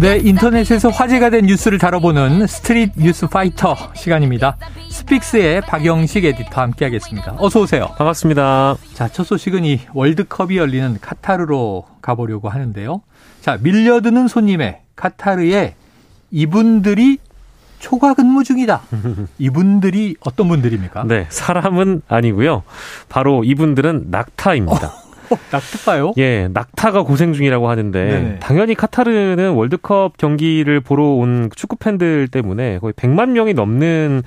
네, 인터넷에서 화제가 된 뉴스를 다뤄보는 스트릿 뉴스 파이터 시간입니다. 스픽스의 박영식 에디터 함께하겠습니다. 어서 오세요. 반갑습니다. 자, 첫 소식은 이 월드컵이 열리는 카타르로 가보려고 하는데요. 자, 밀려드는 손님의 카타르에 이분들이 초과 근무 중이다. 이분들이 어떤 분들입니까? 네, 사람은 아니고요. 바로 이분들은 낙타입니다. 어. 낙타요? 예, 낙타가 고생 중이라고 하는데 네네. 당연히 카타르는 월드컵 경기를 보러 온 축구 팬들 때문에 거의 100만 명이 넘는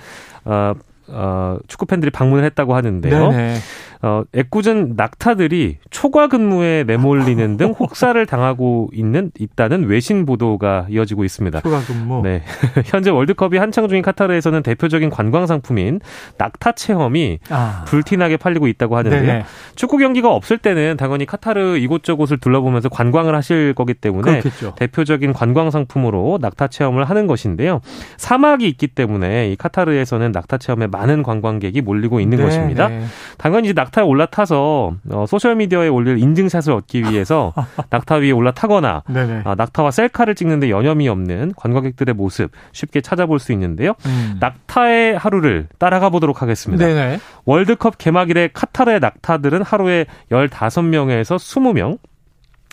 어, 어, 축구 팬들이 방문을 했다고 하는데요. 네네. 어, 애꿎은 낙타들이 초과 근무에 내몰리는 등 혹사를 당하고 있는 있다는 외신 보도가 이어지고 있습니다. 초과 근무. 네. 현재 월드컵이 한창 중인 카타르에서는 대표적인 관광 상품인 낙타 체험이 아. 불티나게 팔리고 있다고 하는데요. 네네. 축구 경기가 없을 때는 당연히 카타르 이곳저곳을 둘러보면서 관광을 하실 거기 때문에 그렇겠죠. 대표적인 관광 상품으로 낙타 체험을 하는 것인데요. 사막이 있기 때문에 이 카타르에서는 낙타 체험에 많은 관광객이 몰리고 있는 네네. 것입니다. 당연히 이제 낙 낙타에 올라타서 어, 소셜 미디어에 올릴 인증샷을 얻기 위해서 낙타 위에 올라타거나 어, 낙타와 셀카를 찍는데 여념이 없는 관광객들의 모습 쉽게 찾아볼 수 있는데요. 음. 낙타의 하루를 따라가 보도록 하겠습니다. 네네. 월드컵 개막일에 카타르의 낙타들은 하루에 15명에서 20명,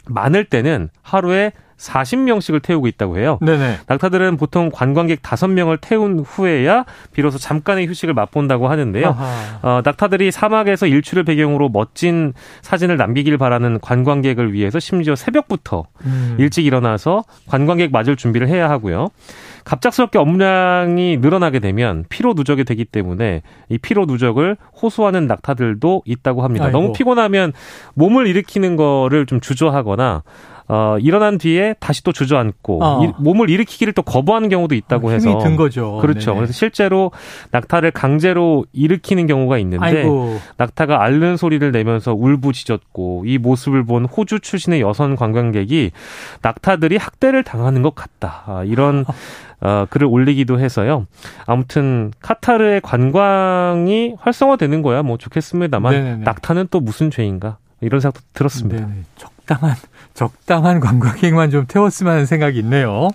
많을 때는 하루에 40명씩을 태우고 있다고 해요. 네네. 낙타들은 보통 관광객 5명을 태운 후에야 비로소 잠깐의 휴식을 맛본다고 하는데요. 어, 낙타들이 사막에서 일출을 배경으로 멋진 사진을 남기길 바라는 관광객을 위해서 심지어 새벽부터 음. 일찍 일어나서 관광객 맞을 준비를 해야 하고요. 갑작스럽게 업무량이 늘어나게 되면 피로 누적이 되기 때문에 이 피로 누적을 호소하는 낙타들도 있다고 합니다. 아이고. 너무 피곤하면 몸을 일으키는 거를 좀 주저하거나 어, 일어난 뒤에 다시 또 주저앉고 어. 이, 몸을 일으키기를 또 거부하는 경우도 있다고 어, 해서 힘이 든 거죠. 그렇죠. 네네. 그래서 실제로 낙타를 강제로 일으키는 경우가 있는데 아이고. 낙타가 앓는 소리를 내면서 울부짖었고 이 모습을 본 호주 출신의 여성 관광객이 낙타들이 학대를 당하는 것 같다. 아, 이런 어, 글을 올리기도 해서요. 아무튼 카타르의 관광이 활성화되는 거야 뭐 좋겠습니다만 네네네. 낙타는 또 무슨 죄인가 이런 생각도 들었습니다. 네네. 적당한 적당한 관광객만 좀 태웠으면 하는 생각이 있네요.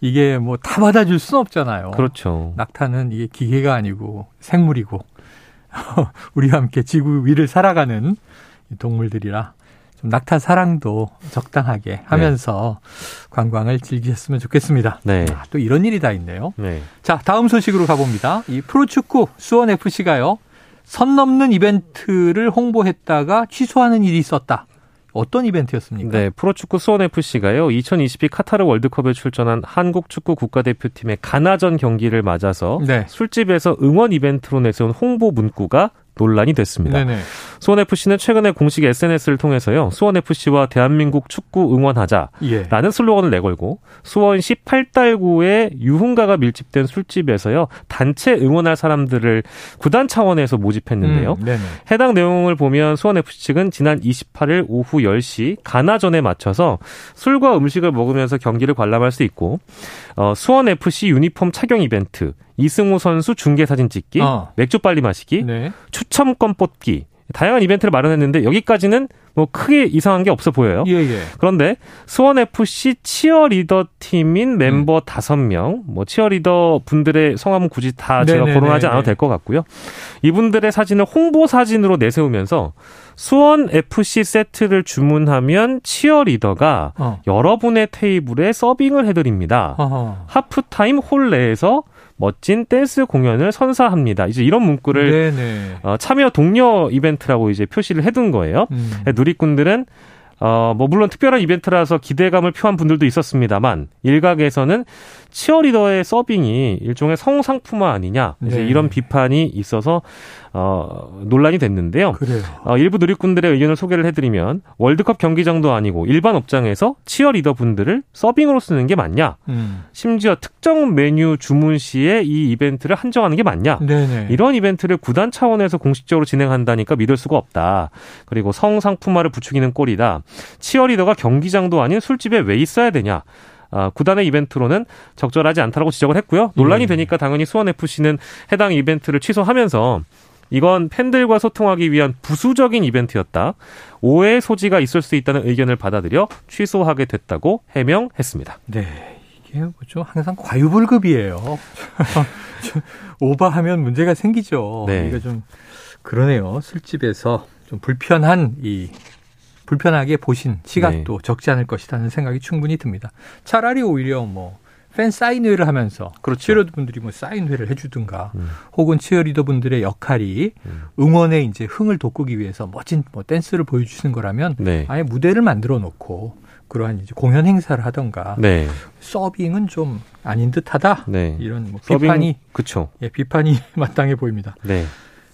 이게 뭐 다 받아줄 수는 없잖아요. 그렇죠. 낙타는 이게 기계가 아니고 생물이고 우리와 함께 지구 위를 살아가는 동물들이라 좀 낙타 사랑도 적당하게 하면서 네. 관광을 즐기셨으면 좋겠습니다. 네. 아, 또 이런 일이 다 있네요. 네. 자, 다음 소식으로 가봅니다. 이 프로축구 수원 FC가요. 선 넘는 이벤트를 홍보했다가 취소하는 일이 있었다. 어떤 이벤트였습니까? 네, 프로축구 수원FC가요, 2022 카타르 월드컵에 출전한 한국 축구 국가대표팀의 가나전 경기를 맞아서 네. 술집에서 응원 이벤트로 내세운 홍보 문구가 논란이 됐습니다. 네네. 수원 FC는 최근에 공식 SNS를 통해서요. 수원 FC와 대한민국 축구 응원하자라는 예. 슬로건을 내걸고 수원시 8달구의 유흥가가 밀집된 술집에서요. 단체 응원할 사람들을 구단 차원에서 모집했는데요. 음, 해당 내용을 보면 수원 FC 측은 지난 28일 오후 10시 가나전에 맞춰서 술과 음식을 먹으면서 경기를 관람할 수 있고 어, 수원 FC 유니폼 착용 이벤트 이승우 선수 중계 사진 찍기, 어. 맥주 빨리 마시기, 네. 추첨권 뽑기 다양한 이벤트를 마련했는데 여기까지는 뭐 크게 이상한 게 없어 보여요. 예, 예. 그런데 수원 FC 치어리더 팀인 멤버 음. 다섯 음. 명, 뭐 치어리더 분들의 성함은 굳이 다 제가 거론하지 않아도 될 것 같고요. 이분들의 사진을 홍보 사진으로 내세우면서 수원 FC 세트를 주문하면 치어리더가 어. 여러분의 테이블에 서빙을 해드립니다. 어허. 하프타임 홀 내에서 멋진 댄스 공연을 선사합니다. 이제 이런 문구를 어, 참여 동료 이벤트라고 이제 표시를 해둔 거예요. 음. 누리꾼들은 어, 뭐, 물론 특별한 이벤트라서 기대감을 표한 분들도 있었습니다만, 일각에서는 치어리더의 서빙이 일종의 성상품화 아니냐, 이제 네. 이런 비판이 있어서, 어, 논란이 됐는데요. 그래요. 어, 일부 누리꾼들의 의견을 소개를 해드리면, 월드컵 경기장도 아니고 일반 업장에서 치어리더 분들을 서빙으로 쓰는 게 맞냐? 음. 심지어 특정 메뉴 주문 시에 이 이벤트를 한정하는 게 맞냐? 네네. 이런 이벤트를 구단 차원에서 공식적으로 진행한다니까 믿을 수가 없다. 그리고 성상품화를 부추기는 꼴이다. 치어리더가 경기장도 아닌 술집에 왜 있어야 되냐. 아, 구단의 이벤트로는 적절하지 않다라고 지적을 했고요. 논란이 음. 되니까 당연히 수원 FC는 해당 이벤트를 취소하면서 이건 팬들과 소통하기 위한 부수적인 이벤트였다. 오해 소지가 있을 수 있다는 의견을 받아들여 취소하게 됐다고 해명했습니다. 네. 이게 뭐죠? 항상 과유불급이에요. 오버하면 문제가 생기죠. 네. 이거 좀 그러네요. 술집에서 좀 불편한 이 불편하게 보신 시각도 네. 적지 않을 것이라는 생각이 충분히 듭니다. 차라리 오히려 뭐 팬 사인회를 하면서 그렇죠. 치어리더 분들이 뭐 사인회를 해주든가 음. 혹은 치어리더 분들의 역할이 음. 응원에 이제 흥을 돋구기 위해서 멋진 뭐 댄스를 보여주시는 거라면 네. 아예 무대를 만들어 놓고 그러한 이제 공연 행사를 하던가 네. 서빙은 좀 아닌 듯하다 네. 이런 뭐 비판이 그쵸. 예, 비판이 마땅해 보입니다. 네.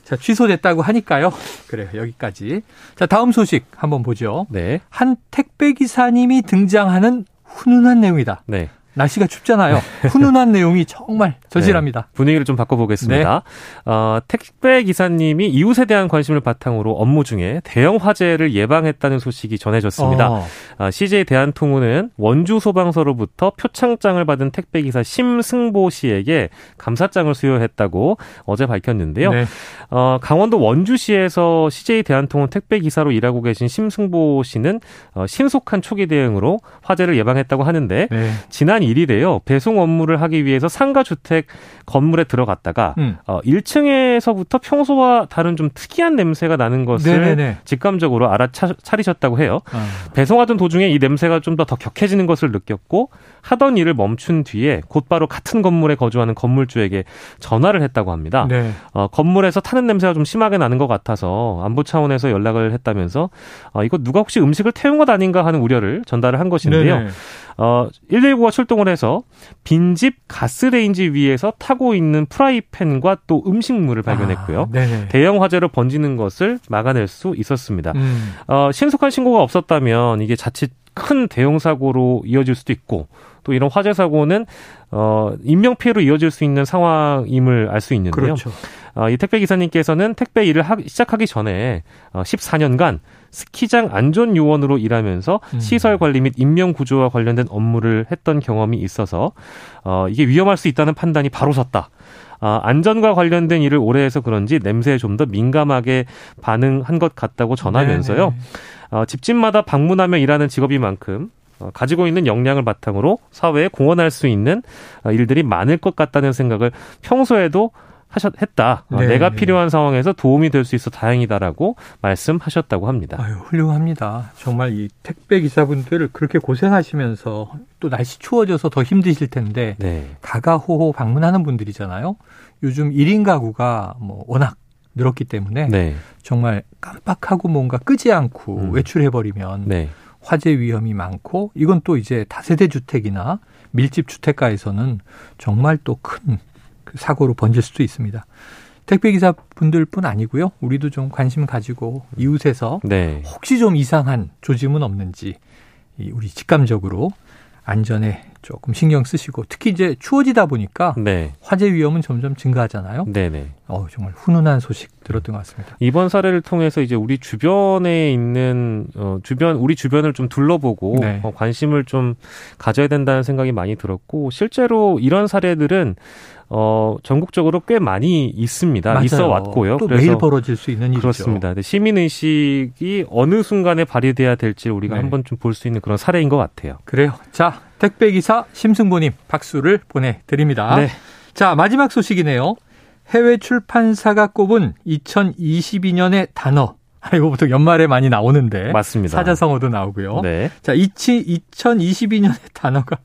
자, 취소됐다고 하니까요. 그래요. 여기까지. 자, 다음 소식 한번 보죠. 네. 한 택배 기사님이 등장하는 훈훈한 내용이다. 네. 날씨가 춥잖아요. 훈훈한 내용이 정말 저질합니다. 네, 분위기를 좀 바꿔보겠습니다. 네. 어, 택배 기사님이 이웃에 대한 관심을 바탕으로 업무 중에 대형 화재를 예방했다는 소식이 전해졌습니다. 어. 어, CJ 대한통운은 원주 소방서로부터 표창장을 받은 택배 기사 심승보 씨에게 감사장을 수여했다고 어제 밝혔는데요. 네. 어, 강원도 원주시에서 CJ 대한통운 택배 기사로 일하고 계신 심승보 씨는 어, 신속한 초기 대응으로 화재를 예방했다고 하는데 네. 지난 1일에요. 배송 업무를 하기 위해서 상가 주택 건물에 들어갔다가 음. 어, 1층에서부터 평소와 다른 좀 특이한 냄새가 나는 것을 네네네. 직감적으로 알아차리셨다고 해요. 아. 배송하던 도중에 이 냄새가 좀 더 더 격해지는 것을 느꼈고 하던 일을 멈춘 뒤에 곧바로 같은 건물에 거주하는 건물주에게 전화를 했다고 합니다. 네. 어, 건물에서 타는 냄새가 좀 심하게 나는 것 같아서 안보 차원에서 연락을 했다면서 어, 이거 누가 혹시 음식을 태운 것 아닌가 하는 우려를 전달을 한 것인데요. 네네. 어, 119가 출동을 해서 빈집 가스레인지 위에서 타고 있는 프라이팬과 또 음식물을 발견했고요. 아, 대형 화재로 번지는 것을 막아낼 수 있었습니다. 음. 어, 신속한 신고가 없었다면 이게 자칫 큰 대형 사고로 이어질 수도 있고 또 이런 화재 사고는 어 인명 피해로 이어질 수 있는 상황임을 알 수 있는데요. 그렇죠. 어, 이 택배 기사님께서는 택배 일을 하, 시작하기 전에 어, 14년간 스키장 안전 요원으로 일하면서 음. 시설 관리 및 인명 구조와 관련된 업무를 했던 경험이 있어서 어 이게 위험할 수 있다는 판단이 바로 섰다. 아, 안전과 관련된 일을 오래 해서 그런지 냄새에 좀 더 민감하게 반응한 것 같다고 전하면서요. 어, 집집마다 방문하며 일하는 직업인 만큼 어, 가지고 있는 역량을 바탕으로 사회에 공헌할 수 있는 어, 일들이 많을 것 같다는 생각을 평소에도 하셨 했다. 어, 네. 내가 필요한 상황에서 도움이 될 수 있어 다행이다라고 말씀하셨다고 합니다. 아유, 훌륭합니다. 정말 이 택배 기사분들 그렇게 고생하시면서 또 날씨 추워져서 더 힘드실 텐데 네. 가가호호 방문하는 분들이잖아요. 요즘 1인 가구가 뭐 워낙 늘었기 때문에 네. 정말 깜빡하고 뭔가 끄지 않고 음. 외출해 버리면 네. 화재 위험이 많고 이건 또 이제 다세대 주택이나 밀집 주택가에서는 정말 또 큰 사고로 번질 수도 있습니다. 택배 기사 분들뿐 아니고요. 우리도 좀 관심 가지고 이웃에서 네. 혹시 좀 이상한 조짐은 없는지 우리 직감적으로 안전에 조금 신경 쓰시고 특히 이제 추워지다 보니까 네. 화재 위험은 점점 증가하잖아요. 네네. 어 정말 훈훈한 소식 들었던 것 같습니다. 이번 사례를 통해서 이제 우리 주변에 있는 어 주변 우리 주변을 좀 둘러보고 네. 어, 관심을 좀 가져야 된다는 생각이 많이 들었고 실제로 이런 사례들은 어, 전국적으로 꽤 많이 있습니다. 맞아요. 있어 왔고요. 또 매일 벌어질 수 있는 일이죠. 그렇습니다. 시민 의식이 어느 순간에 발휘돼야 될지 우리가 네. 한번 좀 볼 수 있는 그런 사례인 것 같아요. 그래요. 자, 택배 기사 심승보님 박수를 보내드립니다. 네. 자, 마지막 소식이네요. 해외 출판사가 꼽은 2022년의 단어. 아, 이거 보통 연말에 많이 나오는데. 맞습니다. 사자성어도 나오고요. 네. 자, 2022년의 단어가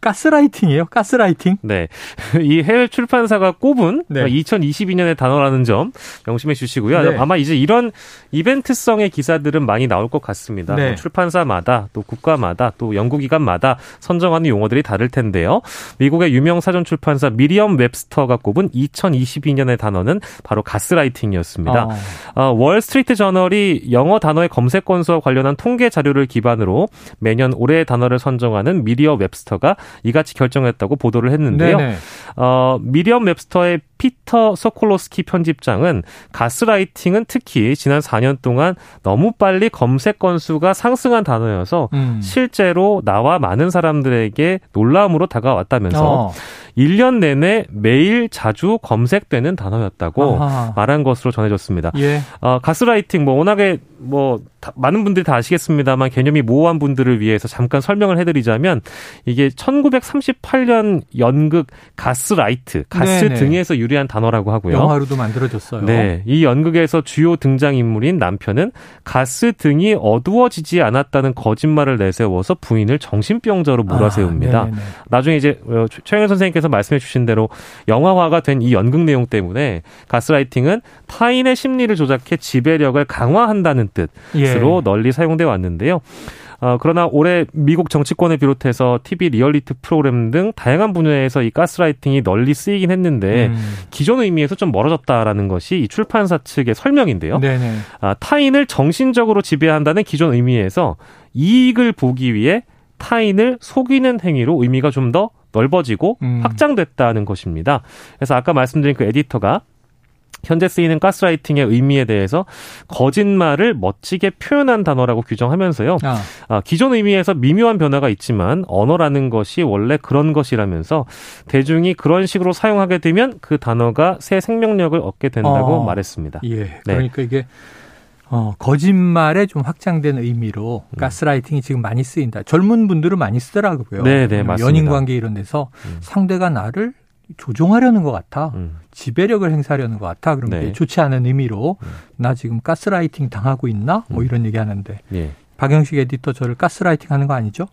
가스라이팅이에요? 가스라이팅? 네. 이 해외 출판사가 꼽은 네. 2022년의 단어라는 점 명심해 주시고요. 네. 아마 이제 이런 이벤트성의 기사들은 많이 나올 것 같습니다. 네. 뭐 출판사마다 또 국가마다 또 연구기관마다 선정하는 용어들이 다를 텐데요. 미국의 유명 사전 출판사 미리엄 웹스터가 꼽은 2022년의 단어는 바로 가스라이팅이었습니다. 어. 어, 월스트리트 저널이 영어 단어의 검색 건수와 관련한 통계 자료를 기반으로 매년 올해의 단어를 선정하는 미리엄 웹스터가 이같이 결정했다고 보도를 했는데요. 네네. 어, 미리엄 웹스터의 피터 소콜로스키 편집장은 가스라이팅은 특히 지난 4년 동안 너무 빨리 검색 건수가 상승한 단어여서 음. 실제로 나와 많은 사람들에게 놀라움으로 다가왔다면서 어. 1년 내내 매일 자주 검색되는 단어였다고 아하. 말한 것으로 전해졌습니다. 예. 어, 가스라이팅 뭐 워낙에 뭐 다, 많은 분들이 다 아시겠습니다만 개념이 모호한 분들을 위해서 잠깐 설명을 해드리자면 이게 1938년 연극 가스라이트 가스 네네. 등에서 유 래한 단어라고 하고요. 영화로도 만들어졌어요. 네, 이 연극에서 주요 등장 인물인 남편은 가스 등이 어두워지지 않았다는 거짓말을 내세워서 부인을 정신병자로 몰아세웁니다. 아, 나중에 이제 어, 최영현 선생님께서 말씀해 주신 대로 영화화가 된 이 연극 내용 때문에 가스라이팅은 타인의 심리를 조작해 지배력을 강화한다는 뜻으로 예. 널리 사용돼 왔는데요. 어, 그러나 올해 미국 정치권을 비롯해서 TV 리얼리티 프로그램 등 다양한 분야에서 이 가스라이팅이 널리 쓰이긴 했는데 음. 기존 의미에서 좀 멀어졌다라는 것이 이 출판사 측의 설명인데요. 네네. 아, 타인을 정신적으로 지배한다는 기존 의미에서 이익을 보기 위해 타인을 속이는 행위로 의미가 좀 더 넓어지고 음. 확장됐다는 것입니다. 그래서 아까 말씀드린 그 에디터가 현재 쓰이는 가스라이팅의 의미에 대해서 거짓말을 멋지게 표현한 단어라고 규정하면서요. 아. 아, 기존 의미에서 미묘한 변화가 있지만 언어라는 것이 원래 그런 것이라면서 대중이 그런 식으로 사용하게 되면 그 단어가 새 생명력을 얻게 된다고 어. 말했습니다. 예. 네. 그러니까 이게 어, 거짓말에 좀 확장된 의미로 음. 가스라이팅이 지금 많이 쓰인다. 젊은 분들은 많이 쓰더라고요. 네, 네, 맞습니다. 연인 관계 이런 데서 음. 상대가 나를 조종하려는 것 같아. 음. 지배력을 행사하려는 것 같아. 그럼 네. 좋지 않은 의미로 음. 나 지금 가스라이팅 당하고 있나? 뭐 음. 이런 얘기 하는데. 예. 박영식 에디터 저를 가스라이팅 하는 거 아니죠?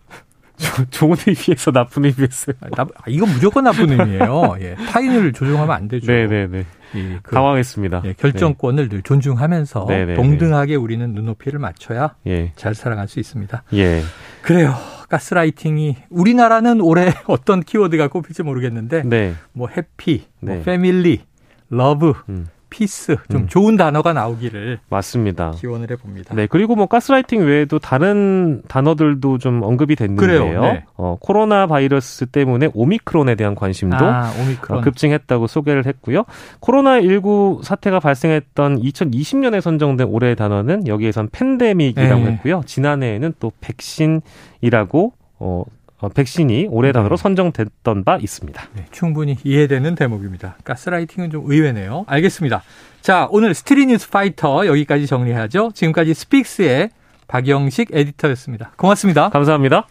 좋은 의미에서 나쁜 의미에서. 아, 나, 이건 무조건 나쁜 의미예요. 예. 타인을 조종하면 안 되죠. 네네네. 네, 네. 예, 그, 당황했습니다. 예, 결정권을 네. 늘 존중하면서 네네네. 네, 동등하게 우리는 눈높이를 맞춰야 예. 잘 살아갈 수 있습니다. 예. 그래요. 가스라이팅이 우리나라는 올해 어떤 키워드가 꼽힐지 모르겠는데 네. 뭐 happy, 뭐 네. family, love, 음. peace 좀 음. 좋은 단어가 나오기를 맞습니다. 기원을 해봅니다. 네 그리고 뭐 가스라이팅 외에도 다른 단어들도 좀 언급이 됐는데요. 네. 어, 코로나 바이러스 때문에 오미크론에 대한 관심도 아, 오미크론. 어, 급증했다고 소개를 했고요. 코로나 19 사태가 발생했던 2020년에 선정된 올해의 단어는 여기에선 팬데믹이라고 네. 했고요. 지난해에는 또 백신이라고 어, 어, 백신이 올해 단어로 네. 선정됐던 바 있습니다. 네, 충분히 이해되는 대목입니다. 가스라이팅은 좀 의외네요. 알겠습니다. 자, 오늘 스트릿 뉴스 파이터 여기까지 정리하죠. 지금까지 스픽스의 박영식 에디터였습니다. 고맙습니다. 감사합니다.